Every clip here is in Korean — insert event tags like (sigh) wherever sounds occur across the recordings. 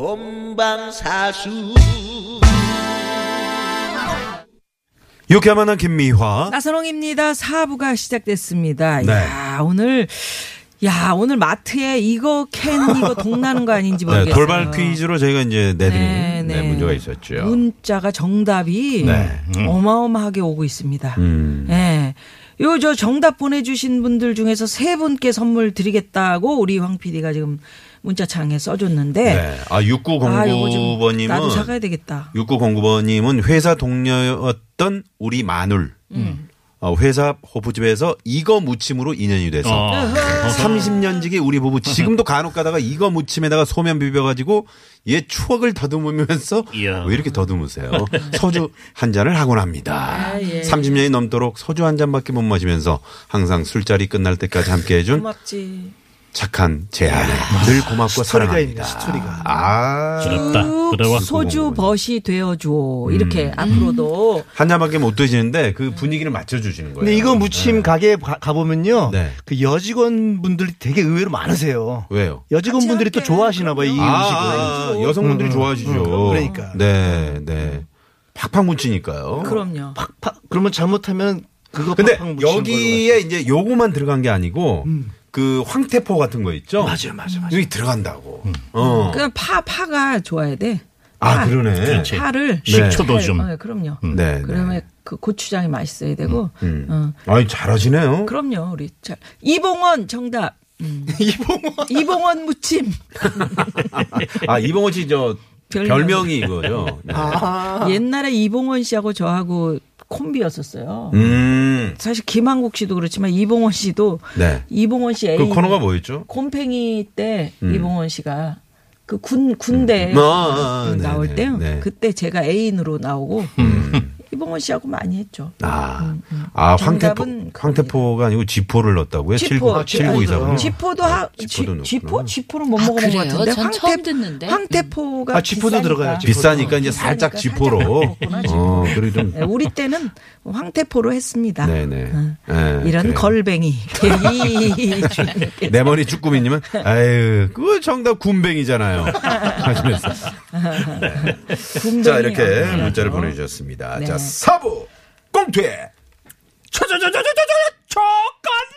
본방사수 유쾌한 만남 김미화. 나선홍입니다. 사부가 시작됐습니다. 네. 야 오늘 야 오늘 마트에 이거 캔 이거 동나는 거 아닌지 네, 모르겠어요. 돌발 퀴즈로 저희가 이제 내드린 네, 네, 네. 문제가 있었죠. 문자가 정답이 네. 어마어마하게 오고 있습니다. 음. 예. 요 저 정답 보내주신 분들 중에서 세 분께 선물 드리겠다고 우리 황 PD가 지금 문자창에 써줬는데 네. 아, 아, 요거 좀 나도 6909번님은 사가야 되겠다. 6909번님은 회사 동료였던 우리 마눌. 음. 어, 회사 호프집에서 이거 무침으로 인연이 돼서 어. 30년 지기 우리 부부 지금도 간혹 가다가 이거 무침에다가 소면 비벼가지고 얘 추억을 더듬으면서 이야. 왜 이렇게 더듬으세요? 소주 한 잔을 하곤 합니다. 아, 예. 30년이 넘도록 소주 한 잔밖에 못 마시면서 항상 술자리 끝날 때까지 함께 해준 고맙지. 착한 제 아내 늘 고맙고 스토리가 사랑합니다. 있네, 스토리가. 아. 부럽다. 부러워. 소주 벗이 되어줘. 이렇게 음. 앞으로도 한 잔밖에 못 드시는데 그 분위기를 맞춰주시는 거예요. 근데 이거 무침 가게에 가- 가보면요. 네. 그 여직원 분들이 되게 의외로 많으세요. 왜요? 여직원 분들이 또 함께 좋아하시나 봐요, 이 그럼요. 음식을. 아, 아, 여성분들이 음, 음, 좋아하시죠. 음, 그러니까. 네, 네. 팍팍 묻히니까요. 그럼요. 팍팍 그러면 잘못하면 그거 근데 팍팍 묻히는 여기에 이제 요거만 들어간 게 아니고 그 황태포 같은 거 있죠? 맞아요, 맞아요, 맞아요. 여기 들어간다고. 어. 그냥 파 파가 좋아야 돼. 아, 파. 그러네. 그렇지. 파를 식초도 파- 좀. 어, 그럼요. 네. 그러면 네. 그 고추장이 맛있어야 되고. 음. 어. 아니, 잘하시네요. 그럼요, 우리 잘 이봉원 정답. 음. (laughs) 이봉원. 이봉원 무침. 아, 이봉호 씨저 별명. 별명이 이거죠. 네. 아. 옛날에 이봉원 씨하고 저하고 콤비였었어요. 음. 사실 김한국 씨도 그렇지만 이봉원 씨도 네. 이봉원 씨 애인 그 코너가 뭐였죠? 곰팽이 때 음. 이봉원 씨가 그 군 군대 음. 아, 아, 그 네네, 나올 때요. 네. 음. 그때 제가 애인으로 나오고 이봉원 씨하고 많이 했죠. 아, 아 황태포, 정답은 황태포가 아니고 지포를 넣었다고요? 지포, 79 이사분. 지포도 하 지포도 지, 지포. 지포는 못 아, 먹어본 것 그래요? 같은데 전 처음 듣는데. 황태포가 아, 지포도 비싸니까. 들어가요, 지포. 비싸니까 이제 살짝 비싸니까 지포로. 살짝 먹었구나, 어, 그리고 좀. 네, 우리 때는 황태포로 했습니다. 네네. 어, 네, 이런 그래요. 걸뱅이 (laughs) 내 머리 쭈꾸미님은, 아유, 그거 정답 군뱅이잖아요. (laughs) 하시면서. (laughs) 군뱅이 자, 이렇게. 문자를 보내주셨습니다. 네. 자, 사부 꽁투에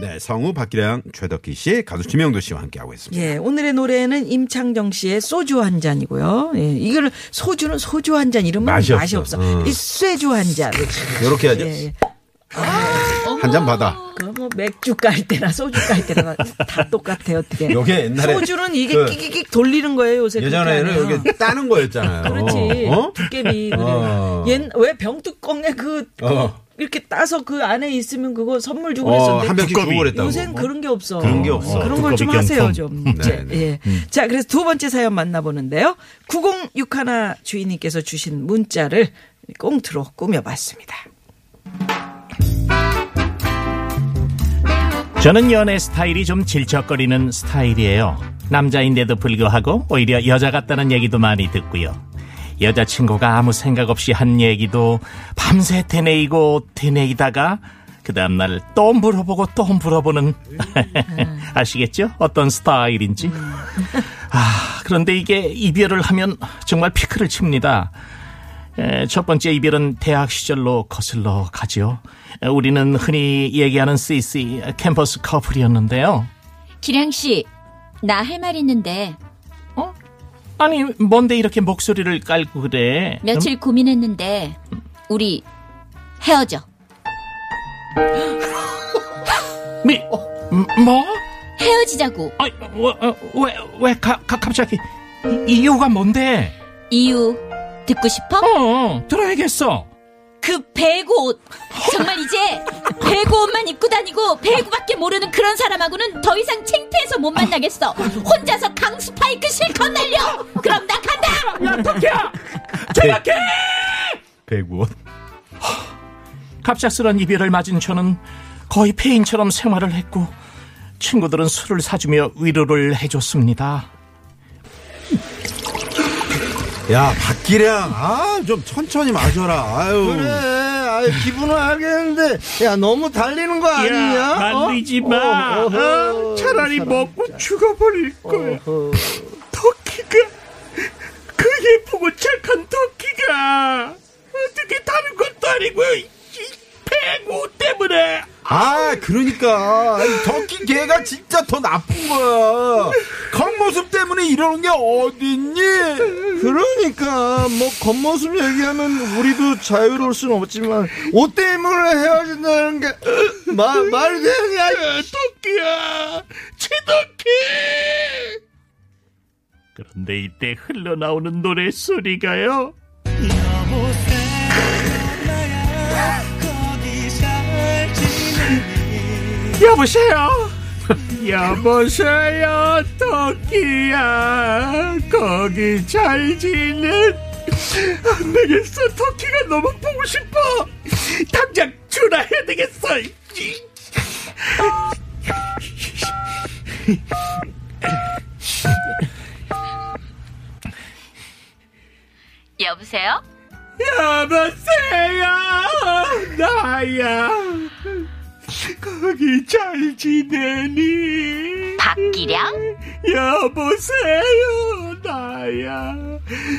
네, 성우 박기량, 최덕기 씨, 가수 지명도 씨와 함께하고 있습니다. 예, 오늘의 노래는 임창정 씨의 소주 한 잔이고요. 예, 이거를 소주는 소주 한 잔 이러면 맛이 맛이, 없어. 없어. 어. 이 쇠주 한 잔. 요렇게 하죠. 예, 예. 한잔 받아. 그뭐 맥주 깔 때나 소주 깔 때나 다 똑같아요. 어떻게? 요게 옛날에 소주는 이게 그 끼기끼 돌리는 거예요. 요새 예전에는. 여기 따는 거였잖아요. 그렇지. 어? 두께비. 그래. 어. 옛왜 병뚜껑에 그 어. 이렇게 따서 그 안에 있으면 그거 선물 주고 어, 그랬었는데 한 주고 두꺼비. 그랬다고. 요새는 그런 게 없어. 그런 게 없어. 그런 걸 좀 하세요. 좀. 네, 제- 네. 예. 자, 그래서 두 번째 사연 만나보는데요. 9061 주인님께서 주신 문자를 꽁트로 꾸며봤습니다. 저는 연애 스타일이 좀 질척거리는 스타일이에요. 남자인데도 불구하고 오히려 여자 같다는 얘기도 많이 듣고요. 여자친구가 아무 생각 없이 한 얘기도 밤새 되뇌이고 되뇌이다가 그 다음날 또 물어보고 또 물어보는 (laughs) 아시겠죠? 어떤 스타일인지. 아 그런데 이게 이별을 하면 정말 피크를 칩니다. 에, 첫 번째 이별은 대학 시절로 거슬러. 에, 우리는 흔히 얘기하는 CC 캠퍼스 커플이었는데요. 기량 씨, 나 할 말 있는데 어? 아니 뭔데 이렇게 목소리를 깔고 그래? 며칠 고민했는데 우리 헤어져. (gasps) 미, 음, 뭐? 헤어지자고. 아니, 왜, 왜, 왜 가, 가, 갑자기 이, 이유가 뭔데? 이유 듣고 싶어? 어, 들어야겠어. 그 배구 옷. 정말 이제 배구 옷만 입고 다니고 배구밖에 모르는 그런 사람하고는 더 이상 창피해서 못 만나겠어. 혼자서 강스파이크 실컷 날려. 그럼 나 간다. 야, 토끼야! 제작해! 배구. 갑작스런 이별을 맞은 저는 거의 폐인처럼 생활을 했고 친구들은 술을 사주며 위로를 해줬습니다. 야 박기량 아 좀 천천히 마셔라 아유 그래, 아유, 기분은 알겠는데, 야, 너무 달리는 거 아니냐? 야, 말리지 마. 어? 어허, 어? 차라리 먹고 진짜. 죽어버릴 거야. 어허. 터키가 그 예쁘고 착한 터키가 어떻게 다른 것도 아니고 이 배구 때문에 아 그러니까. 이 터키 개가 진짜 더 나쁜 거야. 겉모습 때문에 이러는 게 어딨니? 그러니까, 뭐, 겉모습 얘기하면 우리도 자유로울 수는 없지만, 옷 때문에 헤어진다는 게, 으, 마, 말이 되냐? 터키야. 최터키 그런데 이때 흘러나오는 노래 소리가요 여보세요? (laughs) 여보세요 터키야. 거기 잘 지내? 안 되겠어. 터키가 너무 보고 싶어 지내니 박기량? 여보세요 나야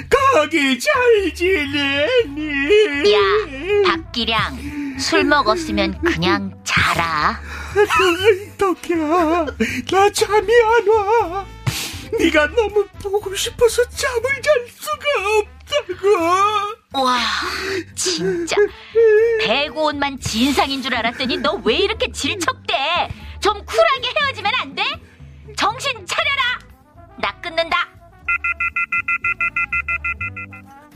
거기 잘 지내니 야, 박기량. 술 먹었으면 그냥 자라. 덕이야 나 잠이 안 와 네가 너무 보고 싶어서 잠을 잘 수가 없다고 와, 진짜. 배구 옷만 진상인 줄 알았더니 너 왜 이렇게 질척대? 좀 쿨하게 헤어지면 안 돼? 정신 차려라! 나 끊는다!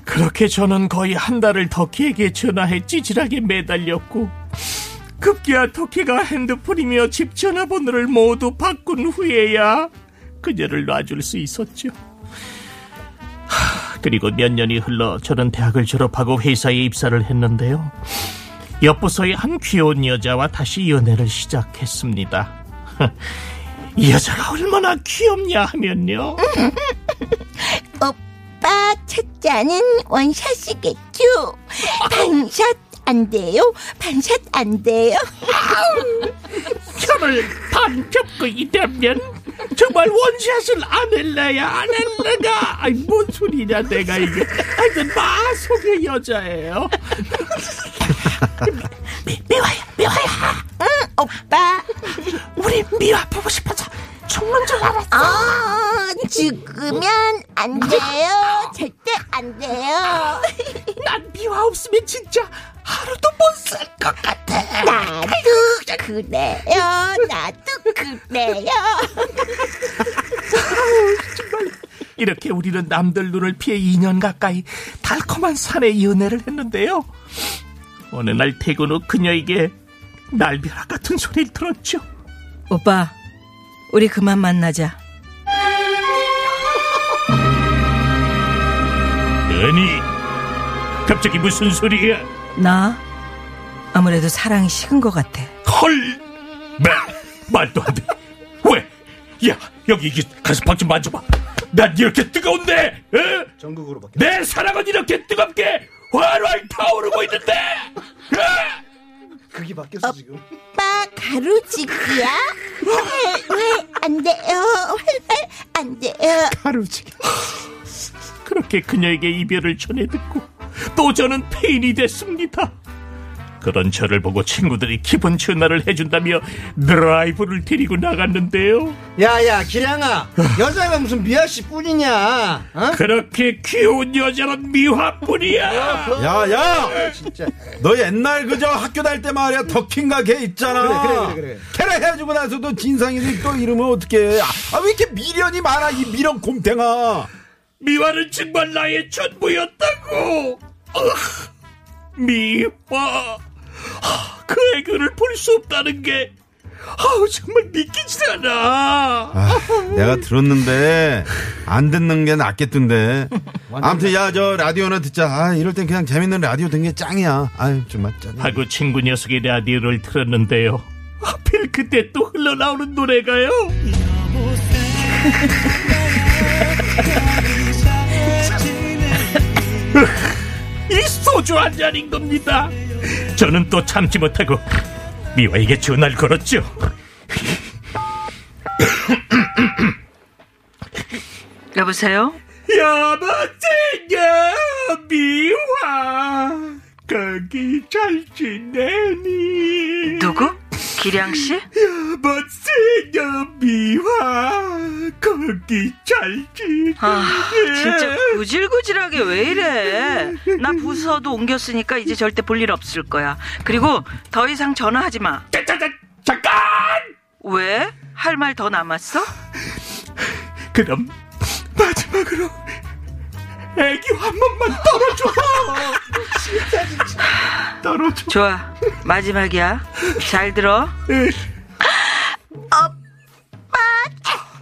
그렇게 저는 거의 한 달을 터키에게 전화해 찌질하게 매달렸고 급기야 터키가 핸드폰이며 집 전화번호를 모두 바꾼 후에야 그녀를 놔줄 수 있었죠. 하, 그리고 몇 년이 흘러 저는 대학을 졸업하고 회사에 입사를 했는데요. 옆부서의 한 귀여운 여자와 다시 연애를 시작했습니다. (laughs) 이 여자가 얼마나 귀엽냐 하면요. (laughs) 오빠 첫잔은 원샷이겠죠? (laughs) 반샷 안 돼요? 반샷 안 돼요? 혀를 반 펴고 이러면 정말 원샷을 안 할래야 안 할래가 아이 뭔 소리냐 내가 이게 하여튼 마속의 여자예요 미, 미화야 미화야. 오빠. 우리 미화 보고 싶어서 죽는 줄 알았어. 아 죽으면 안 돼요. 절대 안 돼요. 난 미화 없으면 진짜 하루도 못 살 것 같아. 나도 그래요. 나도 그래요. 이렇게 우리는 남들 눈을 피해 2년 가까이 달콤한 산의 연애를 했는데요. 어느 날 퇴근 후 그녀에게 날벼락 같은 소리를 들었죠. 오빠, 우리 그만 만나자. 아니, 갑자기 무슨 소리야? 나 아무래도 사랑이 식은 것 같아. 헐! 마, 말도 안 돼. 왜? 야, 여기 이게 가슴팍 좀 만져봐. 난 이렇게 뜨거운데, 어? 전국으로 바뀌 내 사랑은 이렇게 뜨겁게 활활 타오르고 있는데, 어? 그게 바뀌었어, 지금. 오빠 가루지기야 왜안 돼요 활발 안 돼요 가루지. 그렇게 그녀에게 이별을 전해 듣고 또 저는 페인이 됐습니다. 그런 저를 보고 친구들이 기분 전화를 해준다며 드라이브를 데리고 나갔는데요. 야, 야, 기량아. 여자가 무슨 미아씨 뿐이냐? 어? 그렇게 귀여운 여자는 미화뿐이야. 야야 진짜. 너 옛날 그저 학교 다닐 때 말이야 덕킹가 걔 있잖아 그래, 그래, 그래, 그래. 걔랑 헤어지고 나서도 진상이들 또 이러면 어떡해 아왜 이렇게 미련이 많아 이 미련 곰탱아 미화는 정말 나의 전부였다고. 어, 미화. 하, 그 애교를 볼 수 없다는 게 아우 정말 믿기지 않아. 아, 내가 들었는데 안 듣는 게 낫겠던데. 아무튼 야 저 라디오나 듣자. 아 이럴 땐 그냥 재밌는 라디오 듣는 게 짱이야. 아유 정말 짱. 하고 친구 녀석이 라디오를 틀었는데요. 하필 그때 또 흘러나오는 노래가요. (laughs) 이 소주 한 잔인 겁니다. 저는 또 참지 못하고 미화에게 전화를 걸었죠. 여보세요? 여보세요 미화 거기 잘 지내니 누구? 기량 씨? 여보세요 미화 거기 잘 지내니 아, 진짜 구질구질하게 왜 이래? 나 부서도 옮겼으니까 이제 절대 볼 일 없을 거야. 그리고 더 이상 전화하지 마. 자, 자, 자, 잠깐 왜? 할 말 더 남았어? 그럼 마지막으로 애기 한 번만 떨어줘 떨어줘 좋아. 마지막이야. 잘 들어.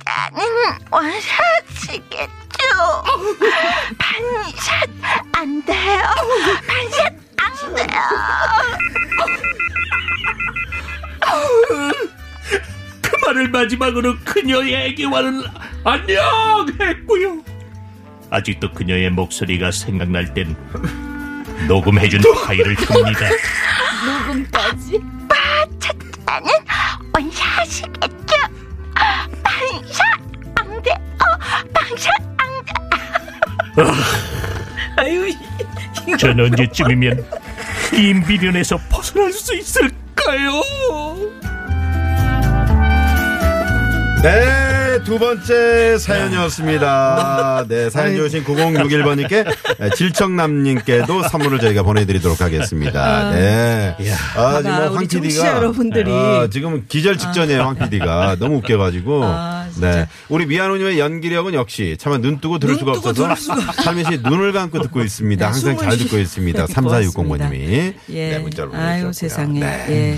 나는 원샷이겠죠. 반샷 안 돼요. 반샷 안 돼요. 그 말을 마지막으로 그녀의 애기와는 안녕 했고요. 아직도 그녀의 목소리가 생각날 땐 녹음해준 파일을 듭니다. 녹음까지. 나는 원샷이겠죠. 반샷 안 돼요. 반샷 안 돼. 아유. 전 언제쯤이면 이 미련에서 벗어날 수 있을까요? 네, 두 번째 사연이었습니다. 네, 사연 주신 9061번님께 질청남님께도 선물을 저희가 보내드리도록 하겠습니다. 네. 아, 지금 봐봐, 황 우리 청취자 PD가. 여러분들이. 지금 기절 직전이에요, 황 PD가. 너무 웃겨가지고. 아, 진짜. 네. 우리 미아노님의 연기력은 역시 차마 눈 뜨고 들을 눈 수가 뜨고 없어서 들을 수가 삶이 씨 눈을 감고 듣고 있습니다. 네, 항상 숨을 잘 쉬- 듣고 있습니다. (laughs) 네, 3460번님이. 예. 네, 문자로 보내주셨고요. 아유, 세상에. 네. 예.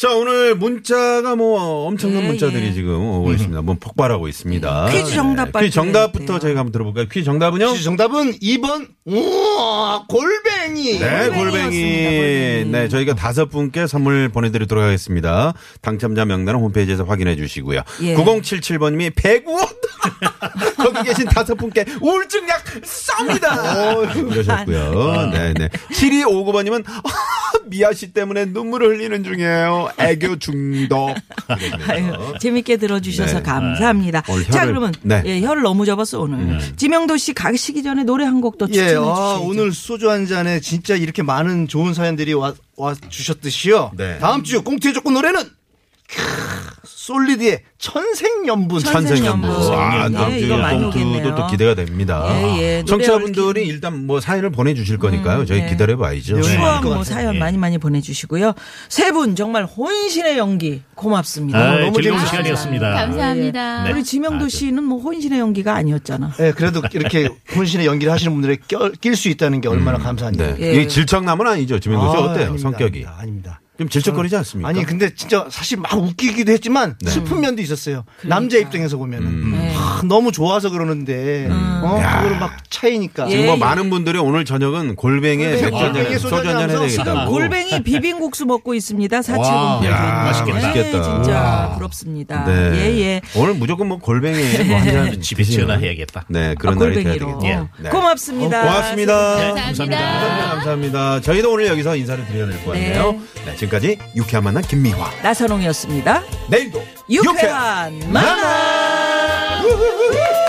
자, 오늘 문자가 뭐 엄청난 예, 문자들이 예. 지금 오고 있습니다. 뭐 폭발하고 있습니다. 퀴즈 정답 퀴즈 정답부터 돼요. 저희가 한번 들어볼까요? 퀴즈 정답은요? 퀴즈 정답은 2번 우와 골뱅이 네, 골뱅이. 골뱅이. 네, 저희가 다섯 분께 선물 보내드리도록 하겠습니다. 당첨자 명단은 홈페이지에서 확인해 주시고요. 예. 9077번님이 배구원! (laughs) 거기 계신 다섯 분께 우울증약 쏩니다! (laughs) 이러셨고요. 네 네. 7259번님은 미아 씨 때문에 눈물을 흘리는 중이에요. 애교 중독. 아유, 재밌게 들어주셔서 네. 감사합니다. 오늘 자, 그러면 네. 예, 혀를 너무 접었어 오늘. 지명도 씨 가시기 전에 노래 한곡더 추천해 예, 주시죠. 아, 오늘 소주 한 잔에 진짜 이렇게 많은 좋은 사연들이 와, 와 주셨듯이요. 네. 다음 주 꽁트의 조건 노래는 크, 솔리드의 천생연분. 천생연분. 천생연분. 아, 예, 다음 꽁트도 오겠네요. 또 기대가 됩니다. 예, 예. 청취자분들이 노래 일단 뭐 사연을 보내주실 거니까요. 저희 네. 기다려봐야죠. 네. 추억 것 뭐. 사연 많이 많이 보내주시고요. 세 분 정말 혼신의 연기 고맙습니다. 아, 너무 즐거운 재밌었습니다. 시간이었습니다. 감사합니다. 네. 우리 지명도 씨는 뭐 혼신의 연기가 아니었잖아. 예, 그래도 이렇게 혼신의 연기를 하시는 분들에 낄수 있다는 게 얼마나 감사한지. 네. 예. 이 질척남은 아니죠. 지명도 씨 아, 어때요? 아닙니다, 성격이. 아닙니다. 아닙니다. 좀 질척거리지 않습니까? 아니 근데 진짜 사실 막 웃기기도 했지만 네. 슬픈 면도 있었어요. 남자 입장에서 보면은 음. 네. 아, 너무 좋아서 그러는데 어 그거를 막 차이니까. 지금 뭐 예, 많은 분들이 오늘 저녁은 골뱅이, 맥주 한잔 골뱅이 소주 한잔 해야 소주 되겠다고. 골뱅이 비빔국수 먹고 있습니다. 와, 야, 맛있겠다. 맛있겠다. 진짜 부럽습니다. 네. 예, 예. 오늘 무조건 뭐 골뱅이에 뭐 한잔 (laughs) 집에 전화해야겠다. 네, 아, 그런 날이 돼야 골뱅이로. 되겠네요. 네. 고맙습니다. 고맙습니다. 네, 감사합니다. 감사합니다. 저희도 오늘 여기서 인사를 드려야 될 것 같네요. 네, 지금까지 유쾌한 만남 김미화. 나선홍이었습니다. 내일도 유쾌한 만남. 만남!